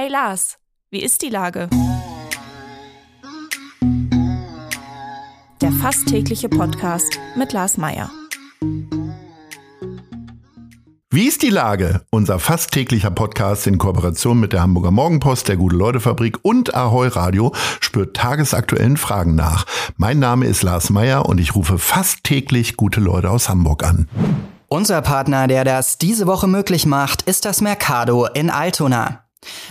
Hey Lars, wie ist die Lage? Der fast tägliche Podcast mit Lars Meier. Wie ist die Lage? Unser fast täglicher Podcast in Kooperation mit der Hamburger Morgenpost, der Gute-Leute-Fabrik und Ahoi Radio spürt tagesaktuellen Fragen nach. Mein Name ist Lars Meier und ich rufe fast täglich gute Leute aus Hamburg an. Unser Partner, der das diese Woche möglich macht, ist das Mercado in Altona.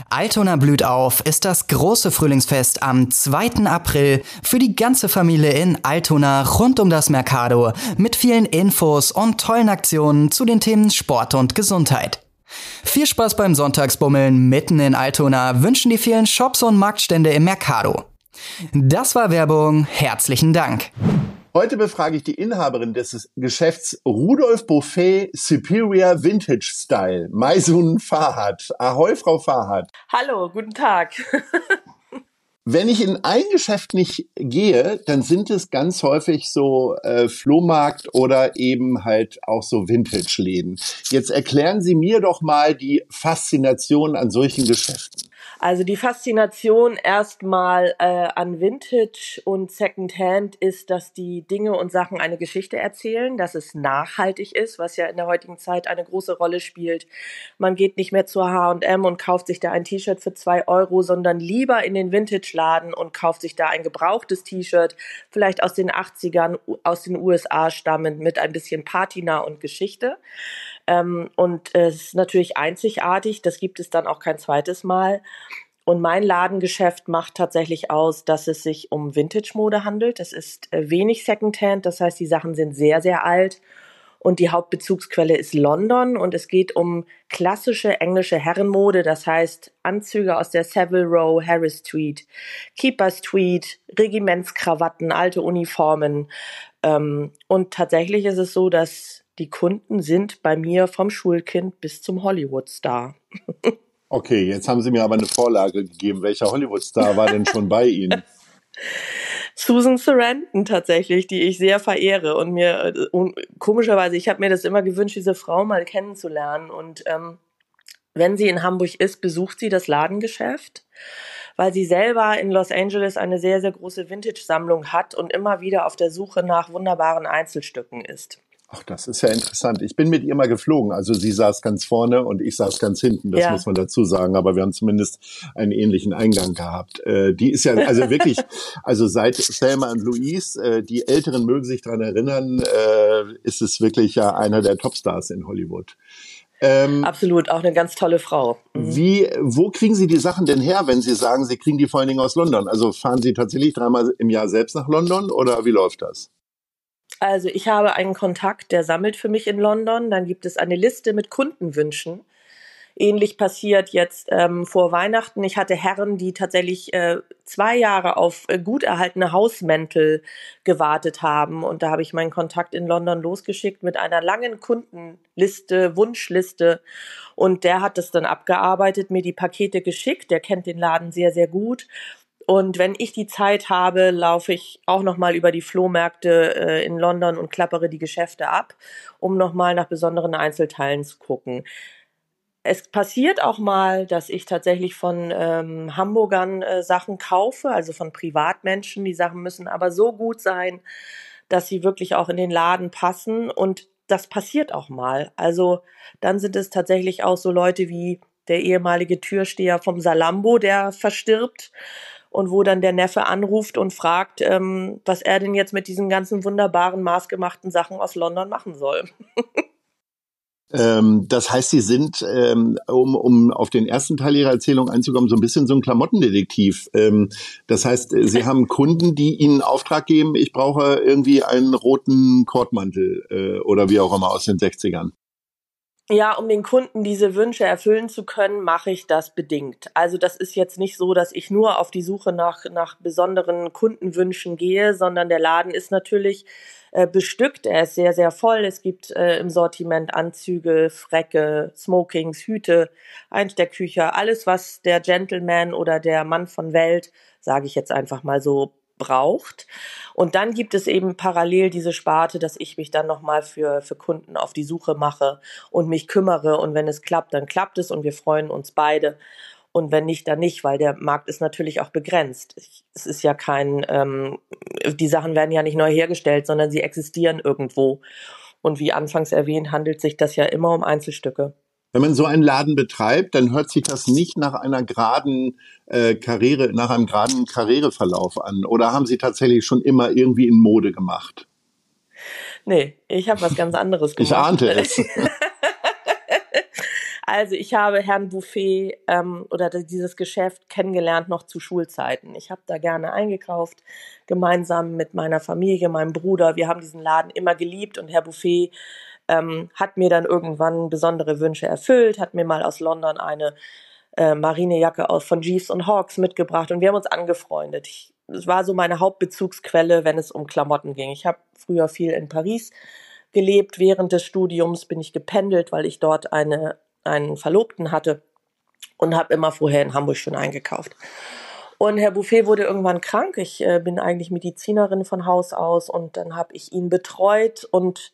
Altona blüht auf ist das große Frühlingsfest am 2. April für die ganze Familie in Altona rund um das Mercado mit vielen Infos und tollen Aktionen zu den Themen Sport und Gesundheit. Viel Spaß beim Sonntagsbummeln mitten in Altona wünschen die vielen Shops und Marktstände im Mercado. Das war Werbung. Herzlichen Dank. Heute befrage ich die Inhaberin des Geschäfts Rudolf Buffet Superior Vintage Style, Maisun Fahad. Ahoi, Frau Fahad. Hallo, guten Tag. Wenn ich in ein Geschäft nicht gehe, dann sind es ganz häufig so äh, Flohmarkt oder eben halt auch so Vintage-Läden. Jetzt erklären Sie mir doch mal die Faszination an solchen Geschäften. Also die Faszination erstmal äh, an Vintage und Secondhand ist, dass die Dinge und Sachen eine Geschichte erzählen, dass es nachhaltig ist, was ja in der heutigen Zeit eine große Rolle spielt. Man geht nicht mehr zur H&M und kauft sich da ein T-Shirt für zwei Euro, sondern lieber in den Vintage-Laden und kauft sich da ein gebrauchtes T-Shirt, vielleicht aus den 80ern, aus den USA stammend, mit ein bisschen Patina und Geschichte. Ähm, und es ist natürlich einzigartig, das gibt es dann auch kein zweites Mal. Und mein Ladengeschäft macht tatsächlich aus, dass es sich um Vintage-Mode handelt. Es ist äh, wenig Secondhand, das heißt, die Sachen sind sehr, sehr alt. Und die Hauptbezugsquelle ist London und es geht um klassische englische Herrenmode, das heißt Anzüge aus der Savile Row, Harris Tweed, Keepers Tweed, Regimentskrawatten, alte Uniformen. Ähm, und tatsächlich ist es so, dass die Kunden sind bei mir vom Schulkind bis zum Hollywood-Star. okay, jetzt haben Sie mir aber eine Vorlage gegeben. Welcher Hollywood-Star war denn schon bei Ihnen? Susan Sarandon tatsächlich, die ich sehr verehre und mir und komischerweise, ich habe mir das immer gewünscht, diese Frau mal kennenzulernen und ähm, wenn sie in Hamburg ist, besucht sie das Ladengeschäft, weil sie selber in Los Angeles eine sehr, sehr große Vintage-Sammlung hat und immer wieder auf der Suche nach wunderbaren Einzelstücken ist. Ach, das ist ja interessant. Ich bin mit ihr mal geflogen. Also sie saß ganz vorne und ich saß ganz hinten. Das ja. muss man dazu sagen. Aber wir haben zumindest einen ähnlichen Eingang gehabt. Äh, die ist ja also wirklich, also seit Selma und Louise, äh, die Älteren mögen sich dran erinnern, äh, ist es wirklich ja einer der Topstars in Hollywood. Ähm, Absolut, auch eine ganz tolle Frau. Mhm. Wie, wo kriegen Sie die Sachen denn her, wenn Sie sagen, Sie kriegen die vor allen Dingen aus London? Also fahren Sie tatsächlich dreimal im Jahr selbst nach London oder wie läuft das? Also ich habe einen Kontakt, der sammelt für mich in London. Dann gibt es eine Liste mit Kundenwünschen. Ähnlich passiert jetzt ähm, vor Weihnachten. Ich hatte Herren, die tatsächlich äh, zwei Jahre auf äh, gut erhaltene Hausmäntel gewartet haben. Und da habe ich meinen Kontakt in London losgeschickt mit einer langen Kundenliste, Wunschliste. Und der hat es dann abgearbeitet, mir die Pakete geschickt. Der kennt den Laden sehr, sehr gut. Und wenn ich die Zeit habe, laufe ich auch nochmal über die Flohmärkte äh, in London und klappere die Geschäfte ab, um nochmal nach besonderen Einzelteilen zu gucken. Es passiert auch mal, dass ich tatsächlich von ähm, Hamburgern äh, Sachen kaufe, also von Privatmenschen. Die Sachen müssen aber so gut sein, dass sie wirklich auch in den Laden passen. Und das passiert auch mal. Also dann sind es tatsächlich auch so Leute wie der ehemalige Türsteher vom Salambo, der verstirbt und wo dann der Neffe anruft und fragt, ähm, was er denn jetzt mit diesen ganzen wunderbaren, maßgemachten Sachen aus London machen soll. Ähm, das heißt, Sie sind, ähm, um, um auf den ersten Teil Ihrer Erzählung einzukommen, so ein bisschen so ein Klamottendetektiv. Ähm, das heißt, äh, Sie haben Kunden, die Ihnen Auftrag geben, ich brauche irgendwie einen roten Kordmantel äh, oder wie auch immer aus den 60ern. Ja, um den Kunden diese Wünsche erfüllen zu können, mache ich das bedingt. Also das ist jetzt nicht so, dass ich nur auf die Suche nach, nach besonderen Kundenwünschen gehe, sondern der Laden ist natürlich äh, bestückt. Er ist sehr, sehr voll. Es gibt äh, im Sortiment Anzüge, Frecke, Smokings, Hüte, Einstecktücher, alles, was der Gentleman oder der Mann von Welt, sage ich jetzt einfach mal so, braucht. Und dann gibt es eben parallel diese Sparte, dass ich mich dann nochmal für, für Kunden auf die Suche mache und mich kümmere. Und wenn es klappt, dann klappt es und wir freuen uns beide. Und wenn nicht, dann nicht, weil der Markt ist natürlich auch begrenzt. Es ist ja kein, ähm, die Sachen werden ja nicht neu hergestellt, sondern sie existieren irgendwo. Und wie anfangs erwähnt, handelt sich das ja immer um Einzelstücke. Wenn man so einen Laden betreibt, dann hört sich das nicht nach einer geraden äh, Karriere, nach einem geraden Karriereverlauf an. Oder haben Sie tatsächlich schon immer irgendwie in Mode gemacht? Nee, ich habe was ganz anderes gemacht. Ich ahnte es. Also ich habe Herrn Buffet ähm, oder dieses Geschäft kennengelernt noch zu Schulzeiten. Ich habe da gerne eingekauft, gemeinsam mit meiner Familie, meinem Bruder. Wir haben diesen Laden immer geliebt und Herr Buffet ähm, hat mir dann irgendwann besondere Wünsche erfüllt, hat mir mal aus London eine äh, Marinejacke von Jeeves und Hawks mitgebracht und wir haben uns angefreundet. Ich, es war so meine Hauptbezugsquelle, wenn es um Klamotten ging. Ich habe früher viel in Paris gelebt. Während des Studiums bin ich gependelt, weil ich dort eine, einen Verlobten hatte und habe immer vorher in Hamburg schon eingekauft. Und Herr Buffet wurde irgendwann krank. Ich äh, bin eigentlich Medizinerin von Haus aus und dann habe ich ihn betreut und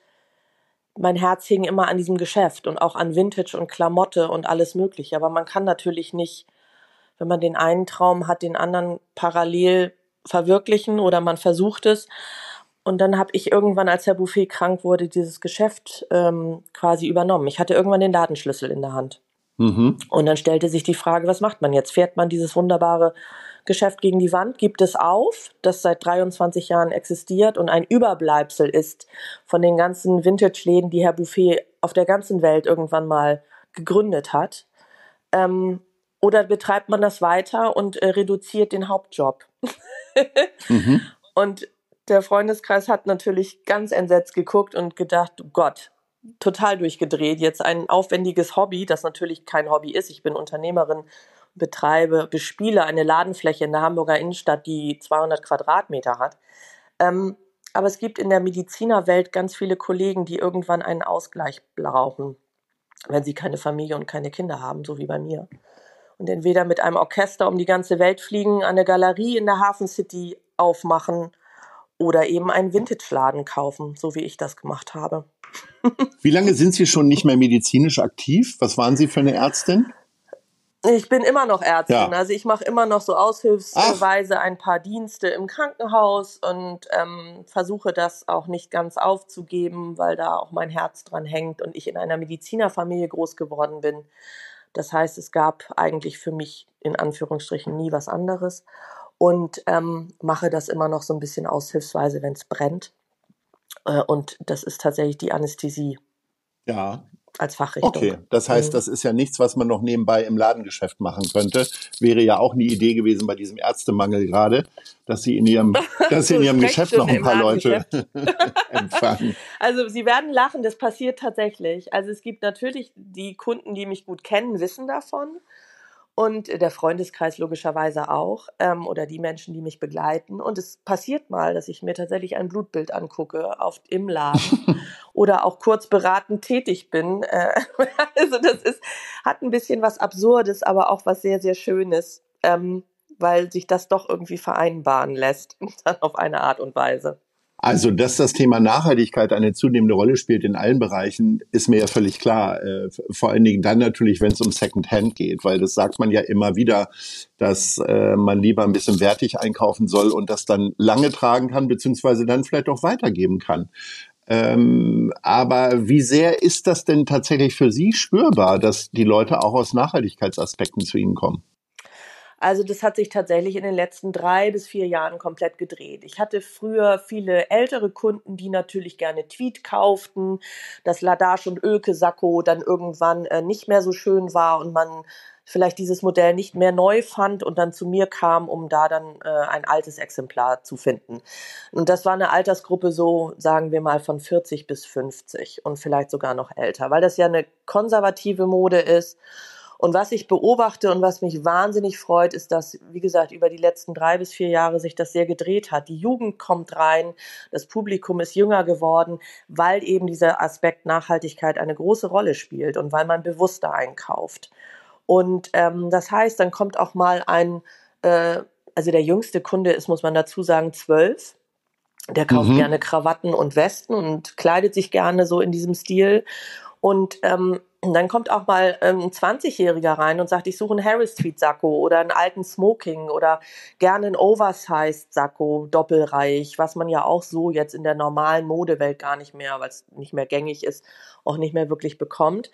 mein Herz hing immer an diesem Geschäft und auch an Vintage und Klamotte und alles Mögliche. Aber man kann natürlich nicht, wenn man den einen Traum hat, den anderen parallel verwirklichen oder man versucht es. Und dann habe ich irgendwann, als Herr Buffet krank wurde, dieses Geschäft ähm, quasi übernommen. Ich hatte irgendwann den Ladenschlüssel in der Hand. Mhm. Und dann stellte sich die Frage, was macht man jetzt? Fährt man dieses wunderbare Geschäft gegen die Wand, gibt es auf, das seit 23 Jahren existiert und ein Überbleibsel ist von den ganzen Vintage-Läden, die Herr Buffet auf der ganzen Welt irgendwann mal gegründet hat. Ähm, oder betreibt man das weiter und äh, reduziert den Hauptjob? mhm. Und der Freundeskreis hat natürlich ganz entsetzt geguckt und gedacht, Gott, total durchgedreht. Jetzt ein aufwendiges Hobby, das natürlich kein Hobby ist. Ich bin Unternehmerin betreibe, bespiele eine Ladenfläche in der Hamburger Innenstadt, die 200 Quadratmeter hat. Ähm, aber es gibt in der Medizinerwelt ganz viele Kollegen, die irgendwann einen Ausgleich brauchen, wenn sie keine Familie und keine Kinder haben, so wie bei mir. Und entweder mit einem Orchester um die ganze Welt fliegen, eine Galerie in der Hafen City aufmachen oder eben einen Vintage-Laden kaufen, so wie ich das gemacht habe. wie lange sind Sie schon nicht mehr medizinisch aktiv? Was waren Sie für eine Ärztin? Ich bin immer noch Ärztin, ja. also ich mache immer noch so aushilfsweise ein paar Dienste im Krankenhaus und ähm, versuche das auch nicht ganz aufzugeben, weil da auch mein Herz dran hängt und ich in einer Medizinerfamilie groß geworden bin. Das heißt, es gab eigentlich für mich in Anführungsstrichen nie was anderes und ähm, mache das immer noch so ein bisschen aushilfsweise, wenn es brennt. Äh, und das ist tatsächlich die Anästhesie. Ja, als Fachrichtung. Okay, das heißt, mhm. das ist ja nichts, was man noch nebenbei im Ladengeschäft machen könnte. Wäre ja auch eine Idee gewesen bei diesem Ärztemangel gerade, dass sie in ihrem, dass sie in ihrem Geschäft noch ein paar Leute empfangen. Also Sie werden lachen, das passiert tatsächlich. Also es gibt natürlich die Kunden, die mich gut kennen, wissen davon und der Freundeskreis logischerweise auch ähm, oder die Menschen, die mich begleiten. Und es passiert mal, dass ich mir tatsächlich ein Blutbild angucke auf, im Laden oder auch kurz beratend tätig bin. Äh, also das ist, hat ein bisschen was Absurdes, aber auch was sehr, sehr Schönes, ähm, weil sich das doch irgendwie vereinbaren lässt, dann auf eine Art und Weise. Also, dass das Thema Nachhaltigkeit eine zunehmende Rolle spielt in allen Bereichen, ist mir ja völlig klar. Äh, vor allen Dingen dann natürlich, wenn es um Secondhand geht, weil das sagt man ja immer wieder, dass äh, man lieber ein bisschen wertig einkaufen soll und das dann lange tragen kann, beziehungsweise dann vielleicht auch weitergeben kann. Ähm, aber wie sehr ist das denn tatsächlich für Sie spürbar, dass die Leute auch aus Nachhaltigkeitsaspekten zu Ihnen kommen? Also das hat sich tatsächlich in den letzten drei bis vier Jahren komplett gedreht. Ich hatte früher viele ältere Kunden, die natürlich gerne Tweet kauften, dass Ladash und Ölke Sakko dann irgendwann äh, nicht mehr so schön war und man vielleicht dieses Modell nicht mehr neu fand und dann zu mir kam, um da dann äh, ein altes Exemplar zu finden. Und das war eine Altersgruppe so, sagen wir mal, von 40 bis 50 und vielleicht sogar noch älter, weil das ja eine konservative Mode ist und was ich beobachte und was mich wahnsinnig freut, ist, dass, wie gesagt, über die letzten drei bis vier Jahre sich das sehr gedreht hat. Die Jugend kommt rein, das Publikum ist jünger geworden, weil eben dieser Aspekt Nachhaltigkeit eine große Rolle spielt und weil man bewusster einkauft. Und ähm, das heißt, dann kommt auch mal ein, äh, also der jüngste Kunde ist, muss man dazu sagen, zwölf. Der kauft mhm. gerne Krawatten und Westen und kleidet sich gerne so in diesem Stil. Und ähm, dann kommt auch mal ähm, ein 20-Jähriger rein und sagt, ich suche einen Harris Tweed Sakko oder einen alten Smoking oder gerne einen Oversized Sakko, doppelreich, was man ja auch so jetzt in der normalen Modewelt gar nicht mehr, weil es nicht mehr gängig ist, auch nicht mehr wirklich bekommt.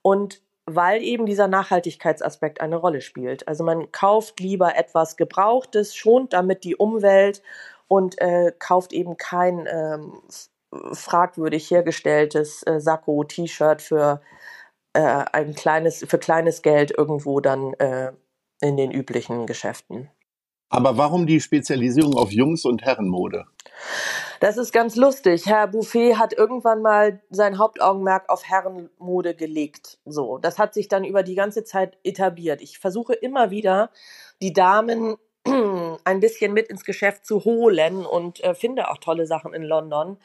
Und weil eben dieser Nachhaltigkeitsaspekt eine Rolle spielt. Also man kauft lieber etwas Gebrauchtes, schont damit die Umwelt und äh, kauft eben kein ähm, fragwürdig hergestelltes äh, Sakko, T-Shirt für äh, ein kleines, für kleines Geld irgendwo dann äh, in den üblichen Geschäften. Aber warum die Spezialisierung auf Jungs- und Herrenmode? Das ist ganz lustig. Herr Buffet hat irgendwann mal sein Hauptaugenmerk auf Herrenmode gelegt. So, das hat sich dann über die ganze Zeit etabliert. Ich versuche immer wieder, die Damen ein bisschen mit ins Geschäft zu holen und äh, finde auch tolle Sachen in London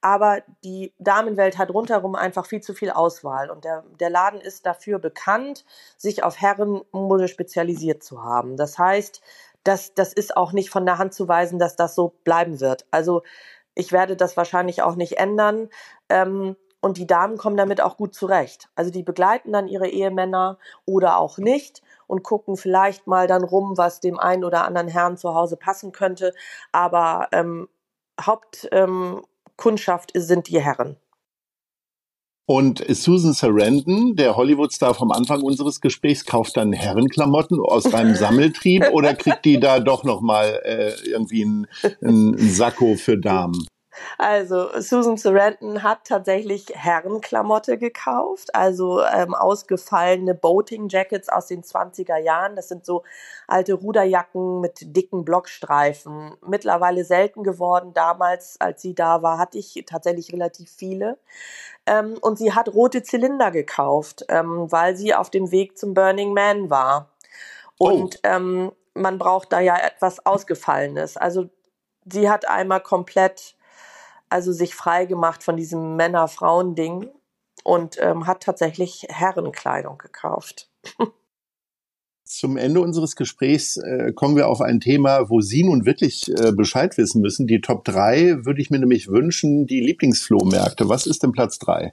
aber die Damenwelt hat rundherum einfach viel zu viel Auswahl und der, der Laden ist dafür bekannt, sich auf Herrenmode spezialisiert zu haben. Das heißt, das, das ist auch nicht von der Hand zu weisen, dass das so bleiben wird. Also ich werde das wahrscheinlich auch nicht ändern. Ähm, und die Damen kommen damit auch gut zurecht. Also die begleiten dann ihre Ehemänner oder auch nicht und gucken vielleicht mal dann rum, was dem einen oder anderen Herrn zu Hause passen könnte. Aber ähm, Haupt, ähm, sind die Herren. Und Susan Sarandon, der Hollywood-Star vom Anfang unseres Gesprächs, kauft dann Herrenklamotten aus reinem Sammeltrieb oder kriegt die da doch noch mal äh, irgendwie einen, einen Sakko für Damen? Also Susan Sarandon hat tatsächlich Herrenklamotte gekauft, also ähm, ausgefallene Boating Jackets aus den 20er Jahren. Das sind so alte Ruderjacken mit dicken Blockstreifen. Mittlerweile selten geworden. Damals, als sie da war, hatte ich tatsächlich relativ viele. Ähm, und sie hat rote Zylinder gekauft, ähm, weil sie auf dem Weg zum Burning Man war. Und oh. ähm, man braucht da ja etwas Ausgefallenes. Also sie hat einmal komplett also sich frei gemacht von diesem Männer-Frauen-Ding und ähm, hat tatsächlich Herrenkleidung gekauft. Zum Ende unseres Gesprächs äh, kommen wir auf ein Thema, wo Sie nun wirklich äh, Bescheid wissen müssen. Die Top 3 würde ich mir nämlich wünschen, die Lieblingsflohmärkte. Was ist denn Platz 3?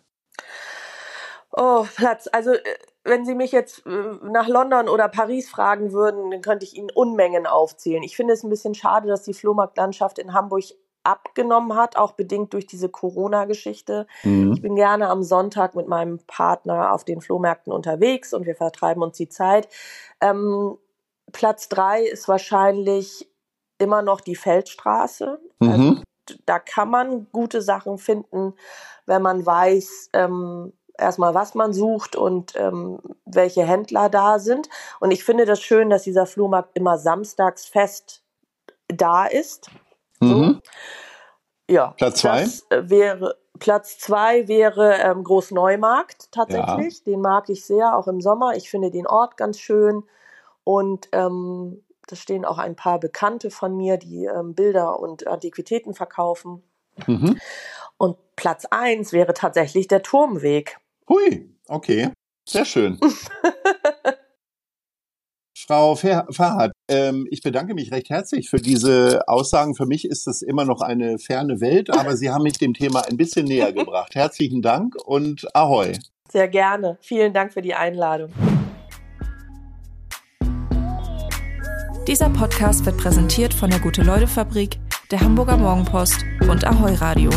Oh, Platz. Also, äh, wenn Sie mich jetzt äh, nach London oder Paris fragen würden, dann könnte ich Ihnen Unmengen aufzählen. Ich finde es ein bisschen schade, dass die Flohmarktlandschaft in Hamburg abgenommen hat, auch bedingt durch diese Corona-Geschichte. Mhm. Ich bin gerne am Sonntag mit meinem Partner auf den Flohmärkten unterwegs und wir vertreiben uns die Zeit. Ähm, Platz drei ist wahrscheinlich immer noch die Feldstraße. Mhm. Also, da kann man gute Sachen finden, wenn man weiß, ähm, erstmal, was man sucht und ähm, welche Händler da sind. Und ich finde das schön, dass dieser Flohmarkt immer samstags fest da ist. Mhm. Ja. Platz zwei? Äh, wäre, Platz zwei wäre ähm, Großneumarkt tatsächlich. Ja. Den mag ich sehr, auch im Sommer. Ich finde den Ort ganz schön. Und ähm, da stehen auch ein paar Bekannte von mir, die ähm, Bilder und Antiquitäten verkaufen. Mhm. Und Platz eins wäre tatsächlich der Turmweg. Hui, okay. Sehr schön. Frau Farhad, ähm, ich bedanke mich recht herzlich für diese Aussagen. Für mich ist das immer noch eine ferne Welt, aber Sie haben mich dem Thema ein bisschen näher gebracht. Herzlichen Dank und Ahoi. Sehr gerne. Vielen Dank für die Einladung. Dieser Podcast wird präsentiert von der Gute-Leute-Fabrik, der Hamburger Morgenpost und Ahoi Radio.